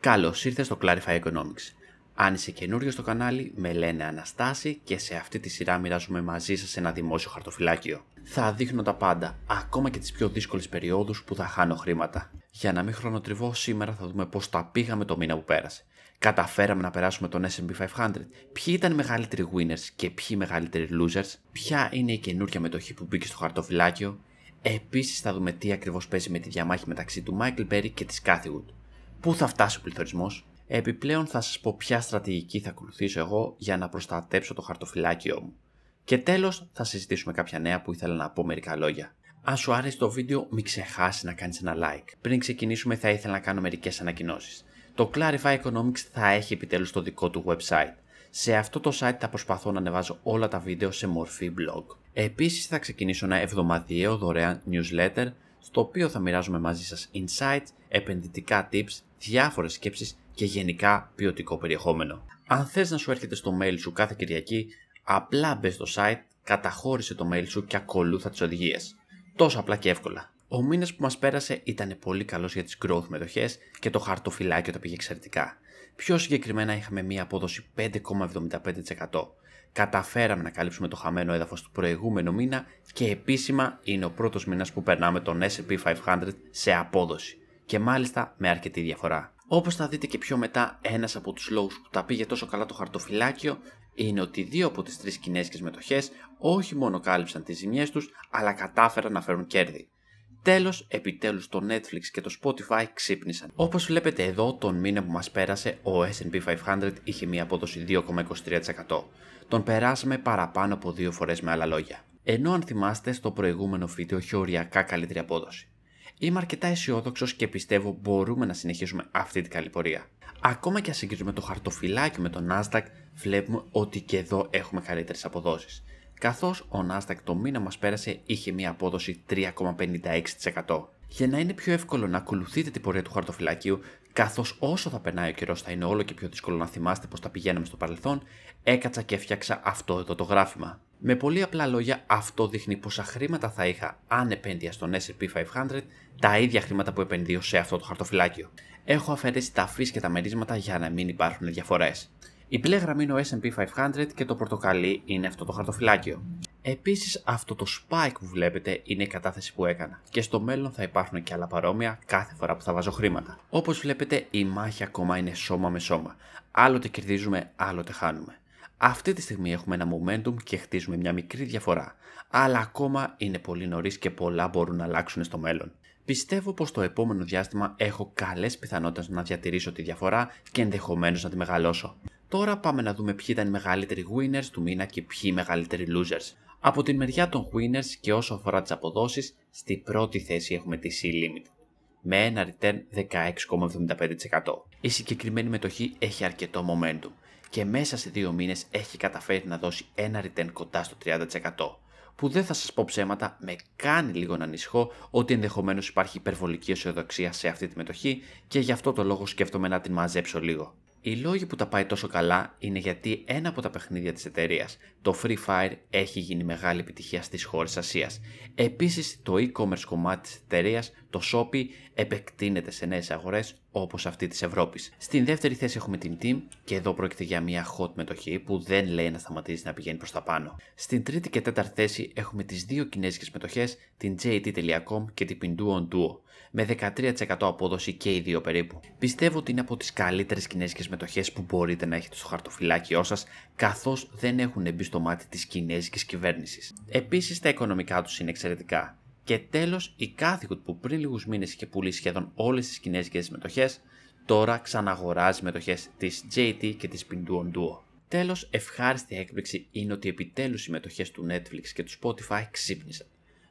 Καλώς ήρθες στο Clarify Economics. Αν είσαι καινούριο στο κανάλι, με λένε Αναστάση και σε αυτή τη σειρά μοιράζομαι μαζί σας ένα δημόσιο χαρτοφυλάκιο. Θα δείχνω τα πάντα, ακόμα και τις πιο δύσκολες περιόδους που θα χάνω χρήματα. Για να μην χρονοτριβώ, σήμερα θα δούμε πώς τα πήγαμε το μήνα που πέρασε. Καταφέραμε να περάσουμε τον SP 500. Ποιοι ήταν οι μεγαλύτεροι winners και ποιοι οι μεγαλύτεροι losers; Ποια είναι η καινούργια μετοχή που μπήκε στο χαρτοφυλάκιο; Επίσης θα δούμε τι ακριβώς παίζει με τη διαμάχη μεταξύ του Michael Berry και της Cathy Πού θα φτάσει ο πληθωρισμός; Επιπλέον θα σας πω ποια στρατηγική θα ακολουθήσω εγώ για να προστατέψω το χαρτοφυλάκιό μου. Και τέλος θα συζητήσουμε κάποια νέα που ήθελα να πω μερικά λόγια. Αν σου άρεσε το βίντεο, μην ξεχάσεις να κάνεις ένα like. Πριν ξεκινήσουμε, θα ήθελα να κάνω μερικές ανακοινώσεις. Το Clarify Economics θα έχει επιτέλους το δικό του website. Σε αυτό το site θα προσπαθώ να ανεβάζω όλα τα βίντεο σε μορφή blog. Επίσης θα ξεκινήσω ένα εβδομαδιαίο δωρεάν newsletter στο οποίο θα μοιράζομαι μαζί σας insights, επενδυτικά tips, διάφορες σκέψεις και γενικά ποιοτικό περιεχόμενο. Αν θες να σου έρχεται στο mail σου κάθε Κυριακή, απλά μπε στο site, καταχώρησε το mail σου και ακολούθα τις οδηγίες. Τόσο απλά και εύκολα. Ο μήνας που μας πέρασε ήταν πολύ καλός για τις growth μετοχές και το χαρτοφυλάκιο τα πήγε εξαιρετικά. Πιο συγκεκριμένα είχαμε μία απόδοση 5,75%. Καταφέραμε να καλύψουμε το χαμένο έδαφος του προηγούμενου μήνα και επίσημα είναι ο πρώτος μήνας που περνάμε τον SP 500 σε απόδοση. Και μάλιστα με αρκετή διαφορά. Όπως θα δείτε και πιο μετά, ένας από τους λόγους που τα πήγε τόσο καλά το χαρτοφυλάκιο είναι ότι δύο από τις τρεις κινέζικε μετοχέ όχι μόνο κάλυψαν τις ζημιές τους, αλλά κατάφεραν να φέρουν κέρδη. Τέλος, επιτέλους το Netflix και το Spotify ξύπνησαν. Όπως βλέπετε εδώ, τον μήνα που μας πέρασε, ο S&P 500 είχε μια απόδοση 2,23%. Τον περάσαμε παραπάνω από δύο φορές με άλλα λόγια. Ενώ αν θυμάστε, στο προηγούμενο βίντεο είχε οριακά καλύτερη απόδοση. Είμαι αρκετά αισιόδοξος και πιστεύω μπορούμε να συνεχίσουμε αυτή την καλή πορεία. Ακόμα και αν συγκρίνουμε το χαρτοφυλάκι με το Nasdaq, βλέπουμε ότι και εδώ έχουμε καλύτερες αποδόσεις καθώς ο Nasdaq το μήνα μας πέρασε είχε μια απόδοση 3,56%. Για να είναι πιο εύκολο να ακολουθείτε την πορεία του χαρτοφυλακίου, καθώς όσο θα περνάει ο καιρός θα είναι όλο και πιο δύσκολο να θυμάστε πώ τα πηγαίναμε στο παρελθόν, έκατσα και έφτιαξα αυτό εδώ το γράφημα. Με πολύ απλά λόγια, αυτό δείχνει πόσα χρήματα θα είχα αν επένδυα στον SP 500, τα ίδια χρήματα που επενδύω σε αυτό το χαρτοφυλάκιο. Έχω αφαιρέσει τα αφήσει και τα μερίσματα για να μην υπάρχουν διαφορές. Η μπλε γραμμή είναι ο S&P 500 και το πορτοκαλί είναι αυτό το χαρτοφυλάκιο. Επίσης, αυτό το spike που βλέπετε είναι η κατάθεση που έκανα και στο μέλλον θα υπάρχουν και άλλα παρόμοια κάθε φορά που θα βάζω χρήματα. Όπως βλέπετε, η μάχη ακόμα είναι σώμα με σώμα. Άλλοτε κερδίζουμε, άλλοτε χάνουμε. Αυτή τη στιγμή έχουμε ένα momentum και χτίζουμε μια μικρή διαφορά. Αλλά ακόμα είναι πολύ νωρίς και πολλά μπορούν να αλλάξουν στο μέλλον. Πιστεύω πως το επόμενο διάστημα έχω καλές πιθανότητες να διατηρήσω τη διαφορά και ενδεχομένως να τη μεγαλώσω. Τώρα πάμε να δούμε ποιοι ήταν οι μεγαλύτεροι winners του μήνα και ποιοι οι μεγαλύτεροι losers. Από την μεριά των winners και όσο αφορά τις αποδόσεις, στη πρώτη θέση έχουμε τη C-Limit με ένα return 16,75%. Η συγκεκριμένη μετοχή έχει αρκετό momentum και μέσα σε δύο μήνες έχει καταφέρει να δώσει ένα return κοντά στο 30% που δεν θα σας πω ψέματα, με κάνει λίγο να ανησυχώ ότι ενδεχομένως υπάρχει υπερβολική αισιοδοξία σε αυτή τη μετοχή και γι' αυτό το λόγο σκέφτομαι να την μαζέψω λίγο. Οι λόγοι που τα πάει τόσο καλά είναι γιατί ένα από τα παιχνίδια της εταιρείας, το Free Fire, έχει γίνει μεγάλη επιτυχία στις χώρες Ασίας. Επίσης, το e-commerce κομμάτι της εταιρείας, το Shopee, επεκτείνεται σε νέες αγορές όπως αυτή της Ευρώπης. Στην δεύτερη θέση έχουμε την Team και εδώ πρόκειται για μια hot μετοχή που δεν λέει να σταματήσει να πηγαίνει προς τα πάνω. Στην τρίτη και τέταρτη θέση έχουμε τις δύο κινέζικες μετοχές, την JT.com και την Pinduoduo. Duo με 13% απόδοση και οι δύο περίπου. Πιστεύω ότι είναι από τις καλύτερες κινέζικες μετοχές που μπορείτε να έχετε στο χαρτοφυλάκιό σας, καθώς δεν έχουν μπει στο μάτι της κινέζικης κυβέρνησης. Επίσης, τα οικονομικά τους είναι εξαιρετικά. Και τέλος, η Cathwood που πριν λίγους μήνες είχε πουλήσει σχεδόν όλες τις κινέζικε μετοχέ, τώρα ξαναγοράζει μετοχέ της JT και της Pinduoduo. Duo. Τέλος, ευχάριστη έκπληξη είναι ότι επιτέλους οι μετοχέ του Netflix και του Spotify ξύπνησαν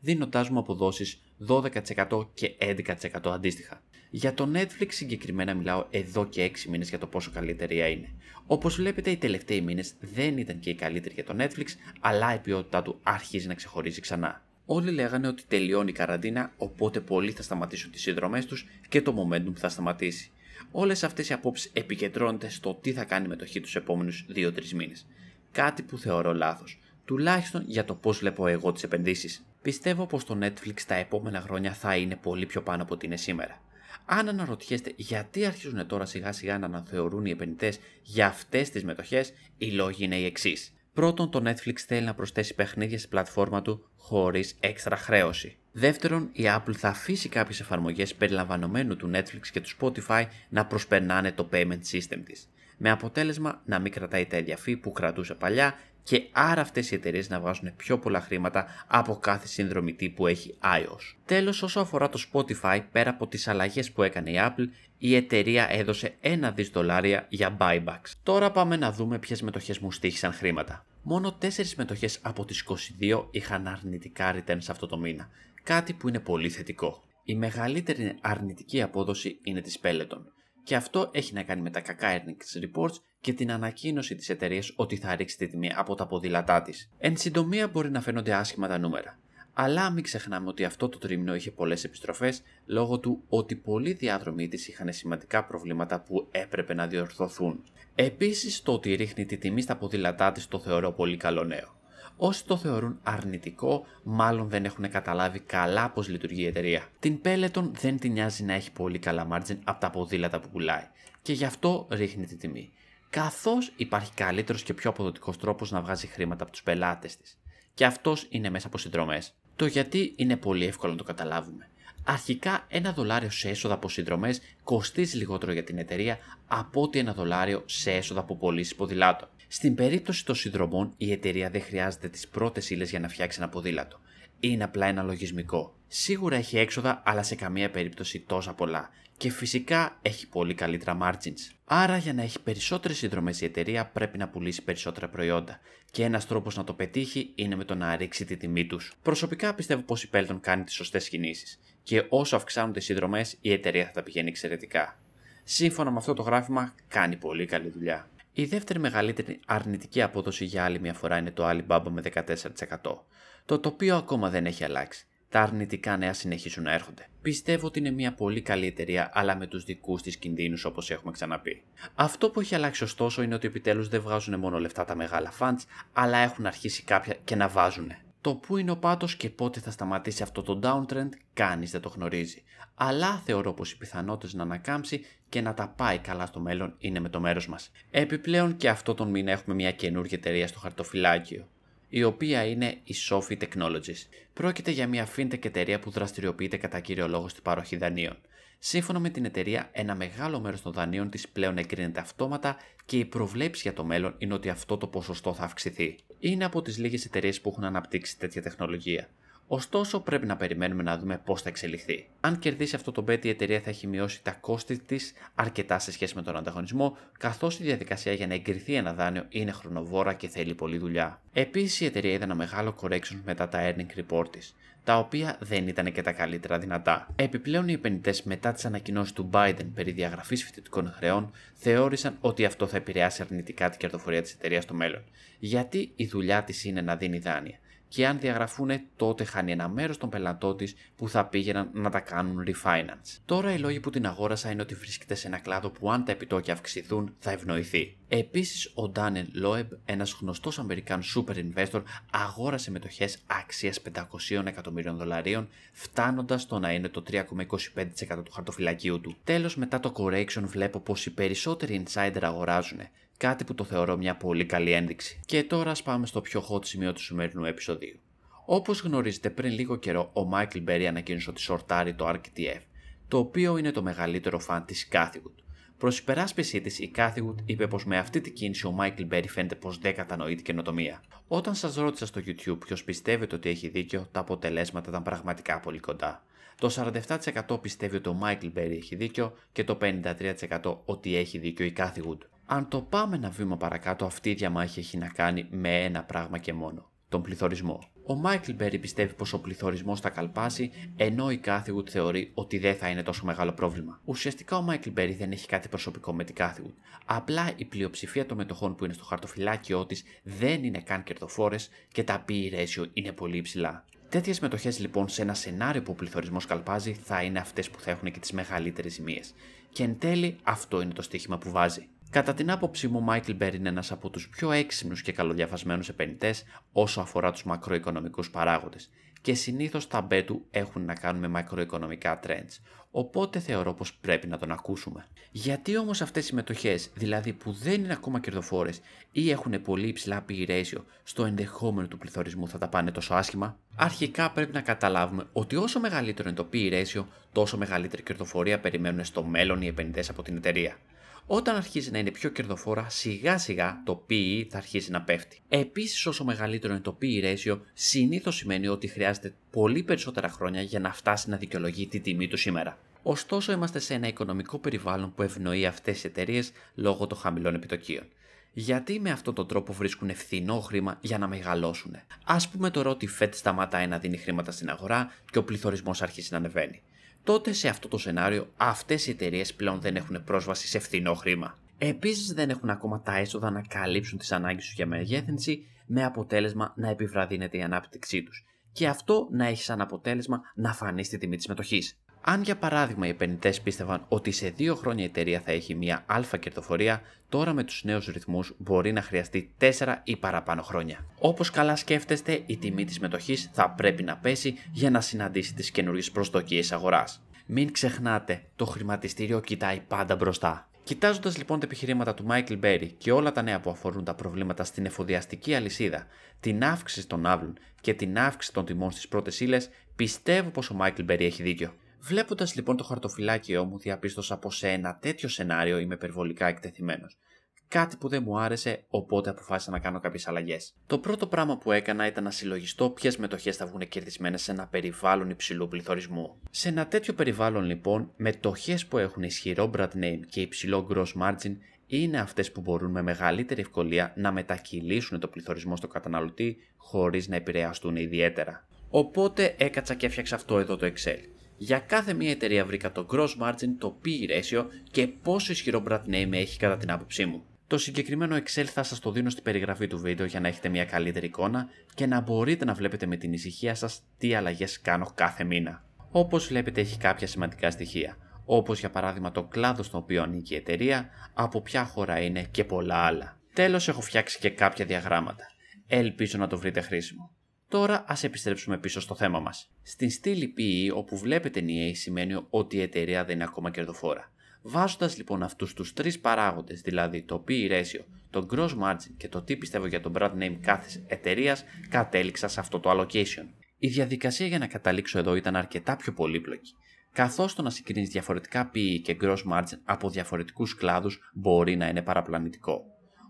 δίνοντάς μου αποδόσεις 12% και 11% αντίστοιχα. Για το Netflix συγκεκριμένα μιλάω εδώ και 6 μήνες για το πόσο καλή εταιρεία είναι. Όπως βλέπετε οι τελευταίοι μήνες δεν ήταν και οι καλύτεροι για το Netflix, αλλά η ποιότητά του αρχίζει να ξεχωρίζει ξανά. Όλοι λέγανε ότι τελειώνει η καραντίνα, οπότε πολλοί θα σταματήσουν τις συνδρομές τους και το momentum θα σταματήσει. Όλες αυτές οι απόψεις επικεντρώνονται στο τι θα κάνει η μετοχή τους επόμενους 2-3 μήνες. Κάτι που θεωρώ λάθος, τουλάχιστον για το πώς βλέπω εγώ τις επενδύσεις. Πιστεύω πως το Netflix τα επόμενα χρόνια θα είναι πολύ πιο πάνω από ό,τι είναι σήμερα. Αν αναρωτιέστε γιατί αρχίζουν τώρα σιγά σιγά να αναθεωρούν οι επενδυτές για αυτές τις μετοχές, οι λόγοι είναι οι εξής. Πρώτον, το Netflix θέλει να προσθέσει παιχνίδια στη πλατφόρμα του χωρίς έξτρα χρέωση. Δεύτερον, η Apple θα αφήσει κάποιες εφαρμογές περιλαμβανομένου του Netflix και του Spotify να προσπερνάνε το payment system της. Με αποτέλεσμα να μην κρατάει τα ίδια που κρατούσε παλιά και άρα αυτές οι εταιρείες να βγάζουν πιο πολλά χρήματα από κάθε συνδρομητή που έχει iOS. Τέλος, όσο αφορά το Spotify, πέρα από τις αλλαγές που έκανε η Apple, η εταιρεία έδωσε 1 δις δολάρια για buybacks. Τώρα πάμε να δούμε ποιες μετοχές μου στήχησαν χρήματα. Μόνο 4 μετοχές από τις 22 είχαν αρνητικά returns αυτό το μήνα, κάτι που είναι πολύ θετικό. Η μεγαλύτερη αρνητική απόδοση είναι της Peloton και αυτό έχει να κάνει με τα κακά earnings reports και την ανακοίνωση της εταιρείας ότι θα ρίξει τη τιμή από τα ποδήλατά της. Εν συντομία, μπορεί να φαίνονται άσχημα τα νούμερα. Αλλά μην ξεχνάμε ότι αυτό το τρίμηνο είχε πολλές επιστροφές λόγω του ότι πολλοί διάδρομοι της είχαν σημαντικά προβλήματα που έπρεπε να διορθωθούν. Επίσης, το ότι ρίχνει τη τιμή στα ποδήλατά της το θεωρώ πολύ καλό νέο. Όσοι το θεωρούν αρνητικό, μάλλον δεν έχουν καταλάβει καλά πώς λειτουργεί η εταιρεία. Την Peloton δεν την νοιάζει να έχει πολύ καλά margin από τα ποδήλατα που πουλάει και γι' αυτό ρίχνει τη τιμή καθώς υπάρχει καλύτερος και πιο αποδοτικός τρόπος να βγάζει χρήματα από τους πελάτες της. Και αυτός είναι μέσα από συνδρομές. Το γιατί είναι πολύ εύκολο να το καταλάβουμε. Αρχικά, ένα δολάριο σε έσοδα από συνδρομές κοστίζει λιγότερο για την εταιρεία από ότι ένα δολάριο σε έσοδα από πωλήσεις ποδηλάτων. Στην περίπτωση των συνδρομών, η εταιρεία δεν χρειάζεται τις πρώτες ύλες για να φτιάξει ένα ποδήλατο. Είναι απλά ένα λογισμικό. Σίγουρα έχει έξοδα, αλλά σε καμία περίπτωση τόσα πολλά και φυσικά έχει πολύ καλύτερα margins. Άρα για να έχει περισσότερες συνδρομές η εταιρεία πρέπει να πουλήσει περισσότερα προϊόντα και ένας τρόπος να το πετύχει είναι με το να ρίξει τη τιμή τους. Προσωπικά πιστεύω πως η Peloton κάνει τις σωστές κινήσεις και όσο αυξάνονται οι συνδρομές η εταιρεία θα τα πηγαίνει εξαιρετικά. Σύμφωνα με αυτό το γράφημα κάνει πολύ καλή δουλειά. Η δεύτερη μεγαλύτερη αρνητική απόδοση για άλλη μια φορά είναι το Alibaba με 14%, το οποίο ακόμα δεν έχει αλλάξει τα αρνητικά νέα συνεχίσουν να έρχονται. Πιστεύω ότι είναι μια πολύ καλή εταιρεία, αλλά με τους δικούς της κινδύνους όπως έχουμε ξαναπεί. Αυτό που έχει αλλάξει ωστόσο είναι ότι επιτέλους δεν βγάζουν μόνο λεφτά τα μεγάλα funds, αλλά έχουν αρχίσει κάποια και να βάζουν. Το που είναι ο πάτος και πότε θα σταματήσει αυτό το downtrend, κανείς δεν το γνωρίζει. Αλλά θεωρώ πως οι πιθανότητες να ανακάμψει και να τα πάει καλά στο μέλλον είναι με το μέρος μας. Επιπλέον και αυτό τον μήνα έχουμε μια καινούργια εταιρεία στο χαρτοφυλάκιο η οποία είναι η Sophie Technologies. Πρόκειται για μια fintech εταιρεία που δραστηριοποιείται κατά κύριο λόγο στην παροχή δανείων. Σύμφωνα με την εταιρεία, ένα μεγάλο μέρος των δανείων της πλέον εγκρίνεται αυτόματα και η προβλέψη για το μέλλον είναι ότι αυτό το ποσοστό θα αυξηθεί. Είναι από τις λίγες εταιρείες που έχουν αναπτύξει τέτοια τεχνολογία. Ωστόσο, πρέπει να περιμένουμε να δούμε πώς θα εξελιχθεί. Αν κερδίσει αυτό το bet, η εταιρεία θα έχει μειώσει τα κόστη της αρκετά σε σχέση με τον ανταγωνισμό, καθώς η διαδικασία για να εγκριθεί ένα δάνειο είναι χρονοβόρα και θέλει πολλή δουλειά. Επίσης, η εταιρεία είδε ένα μεγάλο correction μετά τα earning report της, τα οποία δεν ήταν και τα καλύτερα δυνατά. Επιπλέον, οι επενδυτές μετά τις ανακοινώσεις του Biden περί διαγραφής φοιτητικών χρεών θεώρησαν ότι αυτό θα επηρεάσει αρνητικά την κερδοφορία της εταιρείας στο μέλλον, γιατί η δουλειά της είναι να δίνει δάνεια και αν διαγραφούν τότε χάνει ένα μέρος των πελατών της που θα πήγαιναν να τα κάνουν refinance. Τώρα οι λόγοι που την αγόρασα είναι ότι βρίσκεται σε ένα κλάδο που αν τα επιτόκια αυξηθούν θα ευνοηθεί. Επίσης, ο Daniel Loeb, ένας γνωστός Αμερικάν super investor, αγόρασε μετοχές αξίας 500 εκατομμύριων δολαρίων, φτάνοντας στο να είναι το 3,25% του χαρτοφυλακίου του. Τέλος, μετά το correction, βλέπω πως οι περισσότεροι insider αγοράζουν, κάτι που το θεωρώ μια πολύ καλή ένδειξη. Και τώρα ας πάμε στο πιο hot σημείο του σημερινού επεισοδίου. Όπως γνωρίζετε, πριν λίγο καιρό ο Michael Berry ανακοίνωσε ότι σορτάρει το RKTF, το οποίο είναι το μεγαλύτερο φαν της Cathywood. Προς υπεράσπιση της, η Cathywood είπε πως με αυτή την κίνηση ο Michael Berry φαίνεται πως δεν κατανοεί την καινοτομία. Όταν σας ρώτησα στο YouTube ποιος πιστεύετε ότι έχει δίκιο, τα αποτελέσματα ήταν πραγματικά πολύ κοντά. Το 47% πιστεύει ότι ο Michael Berry έχει δίκιο και το 53% ότι έχει δίκιο η Cathywood. Αν το πάμε ένα βήμα παρακάτω, αυτή η διαμάχη έχει να κάνει με ένα πράγμα και μόνο. Τον πληθωρισμό. Ο Μάικλ Μπέρι πιστεύει πως ο πληθωρισμός θα καλπάσει, ενώ η Κάθι Γουντ θεωρεί ότι δεν θα είναι τόσο μεγάλο πρόβλημα. Ουσιαστικά ο Μάικλ Μπέρι δεν έχει κάτι προσωπικό με την Κάθι Γουντ. Απλά η πλειοψηφία των μετοχών που είναι στο χαρτοφυλάκιό της δεν είναι καν κερδοφόρες και τα PE ratio είναι πολύ υψηλά. Τέτοιες μετοχές λοιπόν σε ένα σενάριο που ο πληθωρισμός καλπάζει θα είναι αυτές που θα έχουν και τις μεγαλύτερες ζημίες. Και εν τέλει αυτό είναι το στοίχημα που βάζει. Κατά την άποψή μου, ο Μάικλ Μπέρ είναι ένας από τους πιο έξυπνους και καλοδιαφασμένους επενδυτές όσο αφορά τους μακροοικονομικούς παράγοντες. και συνήθως τα μπέ του έχουν να κάνουν με μακροοικονομικά trends. Οπότε θεωρώ πως πρέπει να τον ακούσουμε. Γιατί όμως αυτές οι μετοχέ, δηλαδή που δεν είναι ακόμα κερδοφόρες ή έχουν πολύ υψηλά PE ratio, στο ενδεχόμενο του πληθωρισμού θα τα πάνε τόσο άσχημα. Αρχικά πρέπει να καταλάβουμε ότι όσο μεγαλύτερο είναι το PE ratio, τόσο μεγαλύτερη κερδοφορία περιμένουν στο μέλλον οι επενδυτές από την εταιρεία. Όταν αρχίζει να είναι πιο κερδοφόρα, σιγά σιγά το PE θα αρχίσει να πέφτει. Επίσης, όσο μεγαλύτερο είναι το PE ratio, συνήθως σημαίνει ότι χρειάζεται πολύ περισσότερα χρόνια για να φτάσει να δικαιολογεί τη τιμή του σήμερα. Ωστόσο, είμαστε σε ένα οικονομικό περιβάλλον που ευνοεί αυτές τι εταιρείες λόγω των χαμηλών επιτοκίων. Γιατί με αυτόν τον τρόπο βρίσκουν φθηνό χρήμα για να μεγαλώσουν. Α πούμε τώρα ότι η Fed σταματάει να δίνει χρήματα στην αγορά και ο πληθωρισμός αρχίζει να ανεβαίνει τότε σε αυτό το σενάριο αυτές οι εταιρείες πλέον δεν έχουν πρόσβαση σε φθηνό χρήμα. Επίσης δεν έχουν ακόμα τα έσοδα να καλύψουν τις ανάγκες τους για μεγέθυνση, με αποτέλεσμα να επιβραδύνεται η ανάπτυξή τους. Και αυτό να έχει σαν αποτέλεσμα να φανεί στη τιμή της μετοχής. Αν για παράδειγμα οι επενδυτές πίστευαν ότι σε δύο χρόνια η εταιρεία θα έχει μια αλφα κερδοφορία, τώρα με τους νέους ρυθμούς μπορεί να χρειαστεί 4 ή παραπάνω χρόνια. Όπως καλά σκέφτεστε, η τιμή της μετοχής θα πρέπει να πέσει για να συναντήσει τις καινούριε προσδοκίες αγοράς. Μην ξεχνάτε, το χρηματιστήριο κοιτάει πάντα μπροστά. Κοιτάζοντας λοιπόν τα επιχειρήματα του Michael Berry και όλα τα νέα που αφορούν τα προβλήματα στην εφοδιαστική αλυσίδα, την αύξηση των άβλων και την αύξηση των τιμών στις πρώτες ύλες, πιστεύω πως ο Michael Berry έχει δίκιο. Βλέποντας λοιπόν το χαρτοφυλάκιό μου, διαπίστωσα πως σε ένα τέτοιο σενάριο είμαι υπερβολικά εκτεθειμένος. Κάτι που δεν μου άρεσε, οπότε αποφάσισα να κάνω κάποιες αλλαγές. Το πρώτο πράγμα που έκανα ήταν να συλλογιστώ ποιες μετοχές θα βγουν κερδισμένες σε ένα περιβάλλον υψηλού πληθωρισμού. Σε ένα τέτοιο περιβάλλον, λοιπόν, μετοχές που έχουν ισχυρό brand name και υψηλό gross margin είναι αυτές που μπορούν με μεγαλύτερη ευκολία να μετακυλήσουν το πληθωρισμό στο καταναλωτή χωρίς να επηρεαστούν ιδιαίτερα. Οπότε έκατσα και έφτιαξα αυτό εδώ το Excel. Για κάθε μία εταιρεία βρήκα το gross margin, το PE ratio και πόσο ισχυρό brand name έχει κατά την άποψή μου. Το συγκεκριμένο Excel θα σας το δίνω στην περιγραφή του βίντεο για να έχετε μια καλύτερη εικόνα και να μπορείτε να βλέπετε με την ησυχία σας τι αλλαγές κάνω κάθε μήνα. Όπως βλέπετε έχει κάποια σημαντικά στοιχεία, όπως για παράδειγμα το κλάδος στον οποίο ανήκει η εταιρεία, από ποια χώρα είναι και πολλά άλλα. Τέλος έχω φτιάξει και κάποια διαγράμματα. Ελπίζω να το βρείτε χρήσιμο. Τώρα ας επιστρέψουμε πίσω στο θέμα μας. Στην στήλη PE όπου βλέπετε νιέη σημαίνει ότι η εταιρεία δεν είναι ακόμα κερδοφόρα. Βάζοντας λοιπόν αυτούς τους τρεις παράγοντες, δηλαδή το PE ratio, το gross margin και το τι πιστεύω για το brand name κάθε εταιρείας, κατέληξα σε αυτό το allocation. Η διαδικασία για να καταλήξω εδώ ήταν αρκετά πιο πολύπλοκη. Καθώς το να συγκρίνεις διαφορετικά PE και gross margin από διαφορετικούς κλάδους μπορεί να είναι παραπλανητικό.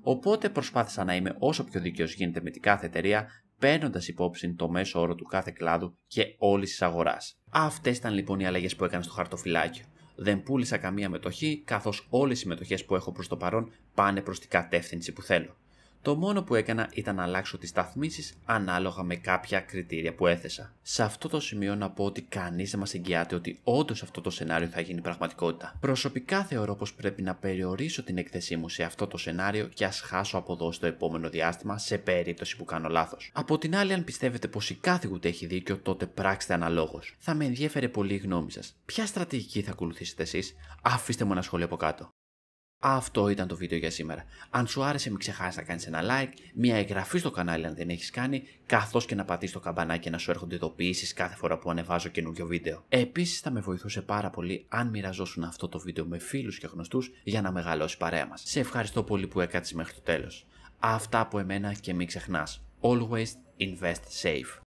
Οπότε προσπάθησα να είμαι όσο πιο δίκαιο γίνεται με την κάθε εταιρεία, παίρνοντας υπόψη το μέσο όρο του κάθε κλάδου και όλης της αγοράς. Αυτές ήταν λοιπόν οι αλλαγές που έκανα στο χαρτοφυλάκιο. Δεν πούλησα καμία μετοχή, καθώς όλες οι μετοχές που έχω προς το παρόν πάνε προς την κατεύθυνση που θέλω. Το μόνο που έκανα ήταν να αλλάξω τις σταθμίσεις ανάλογα με κάποια κριτήρια που έθεσα. Σε αυτό το σημείο να πω ότι κανείς δεν μας εγγυάται ότι όντως αυτό το σενάριο θα γίνει πραγματικότητα. Προσωπικά θεωρώ πως πρέπει να περιορίσω την έκθεσή μου σε αυτό το σενάριο και ας χάσω από εδώ στο επόμενο διάστημα σε περίπτωση που κάνω λάθος. Από την άλλη, αν πιστεύετε πως η κάθηγουτε έχει δίκιο, τότε πράξτε αναλόγως. Θα με ενδιαφέρε πολύ η γνώμη σας. Ποια στρατηγική θα ακολουθήσετε εσείς, αφήστε μου ένα σχόλιο από κάτω. Αυτό ήταν το βίντεο για σήμερα. Αν σου άρεσε μην ξεχάσεις να κάνεις ένα like, μια εγγραφή στο κανάλι αν δεν έχεις κάνει, καθώς και να πατήσεις το καμπανάκι να σου έρχονται ειδοποιήσεις κάθε φορά που ανεβάζω καινούριο βίντεο. Επίσης θα με βοηθούσε πάρα πολύ αν μοιραζόσουν αυτό το βίντεο με φίλους και γνωστούς για να μεγαλώσει παρέα μας. Σε ευχαριστώ πολύ που έκατσε μέχρι το τέλος. Αυτά από εμένα και μην ξεχνάς. Always invest safe.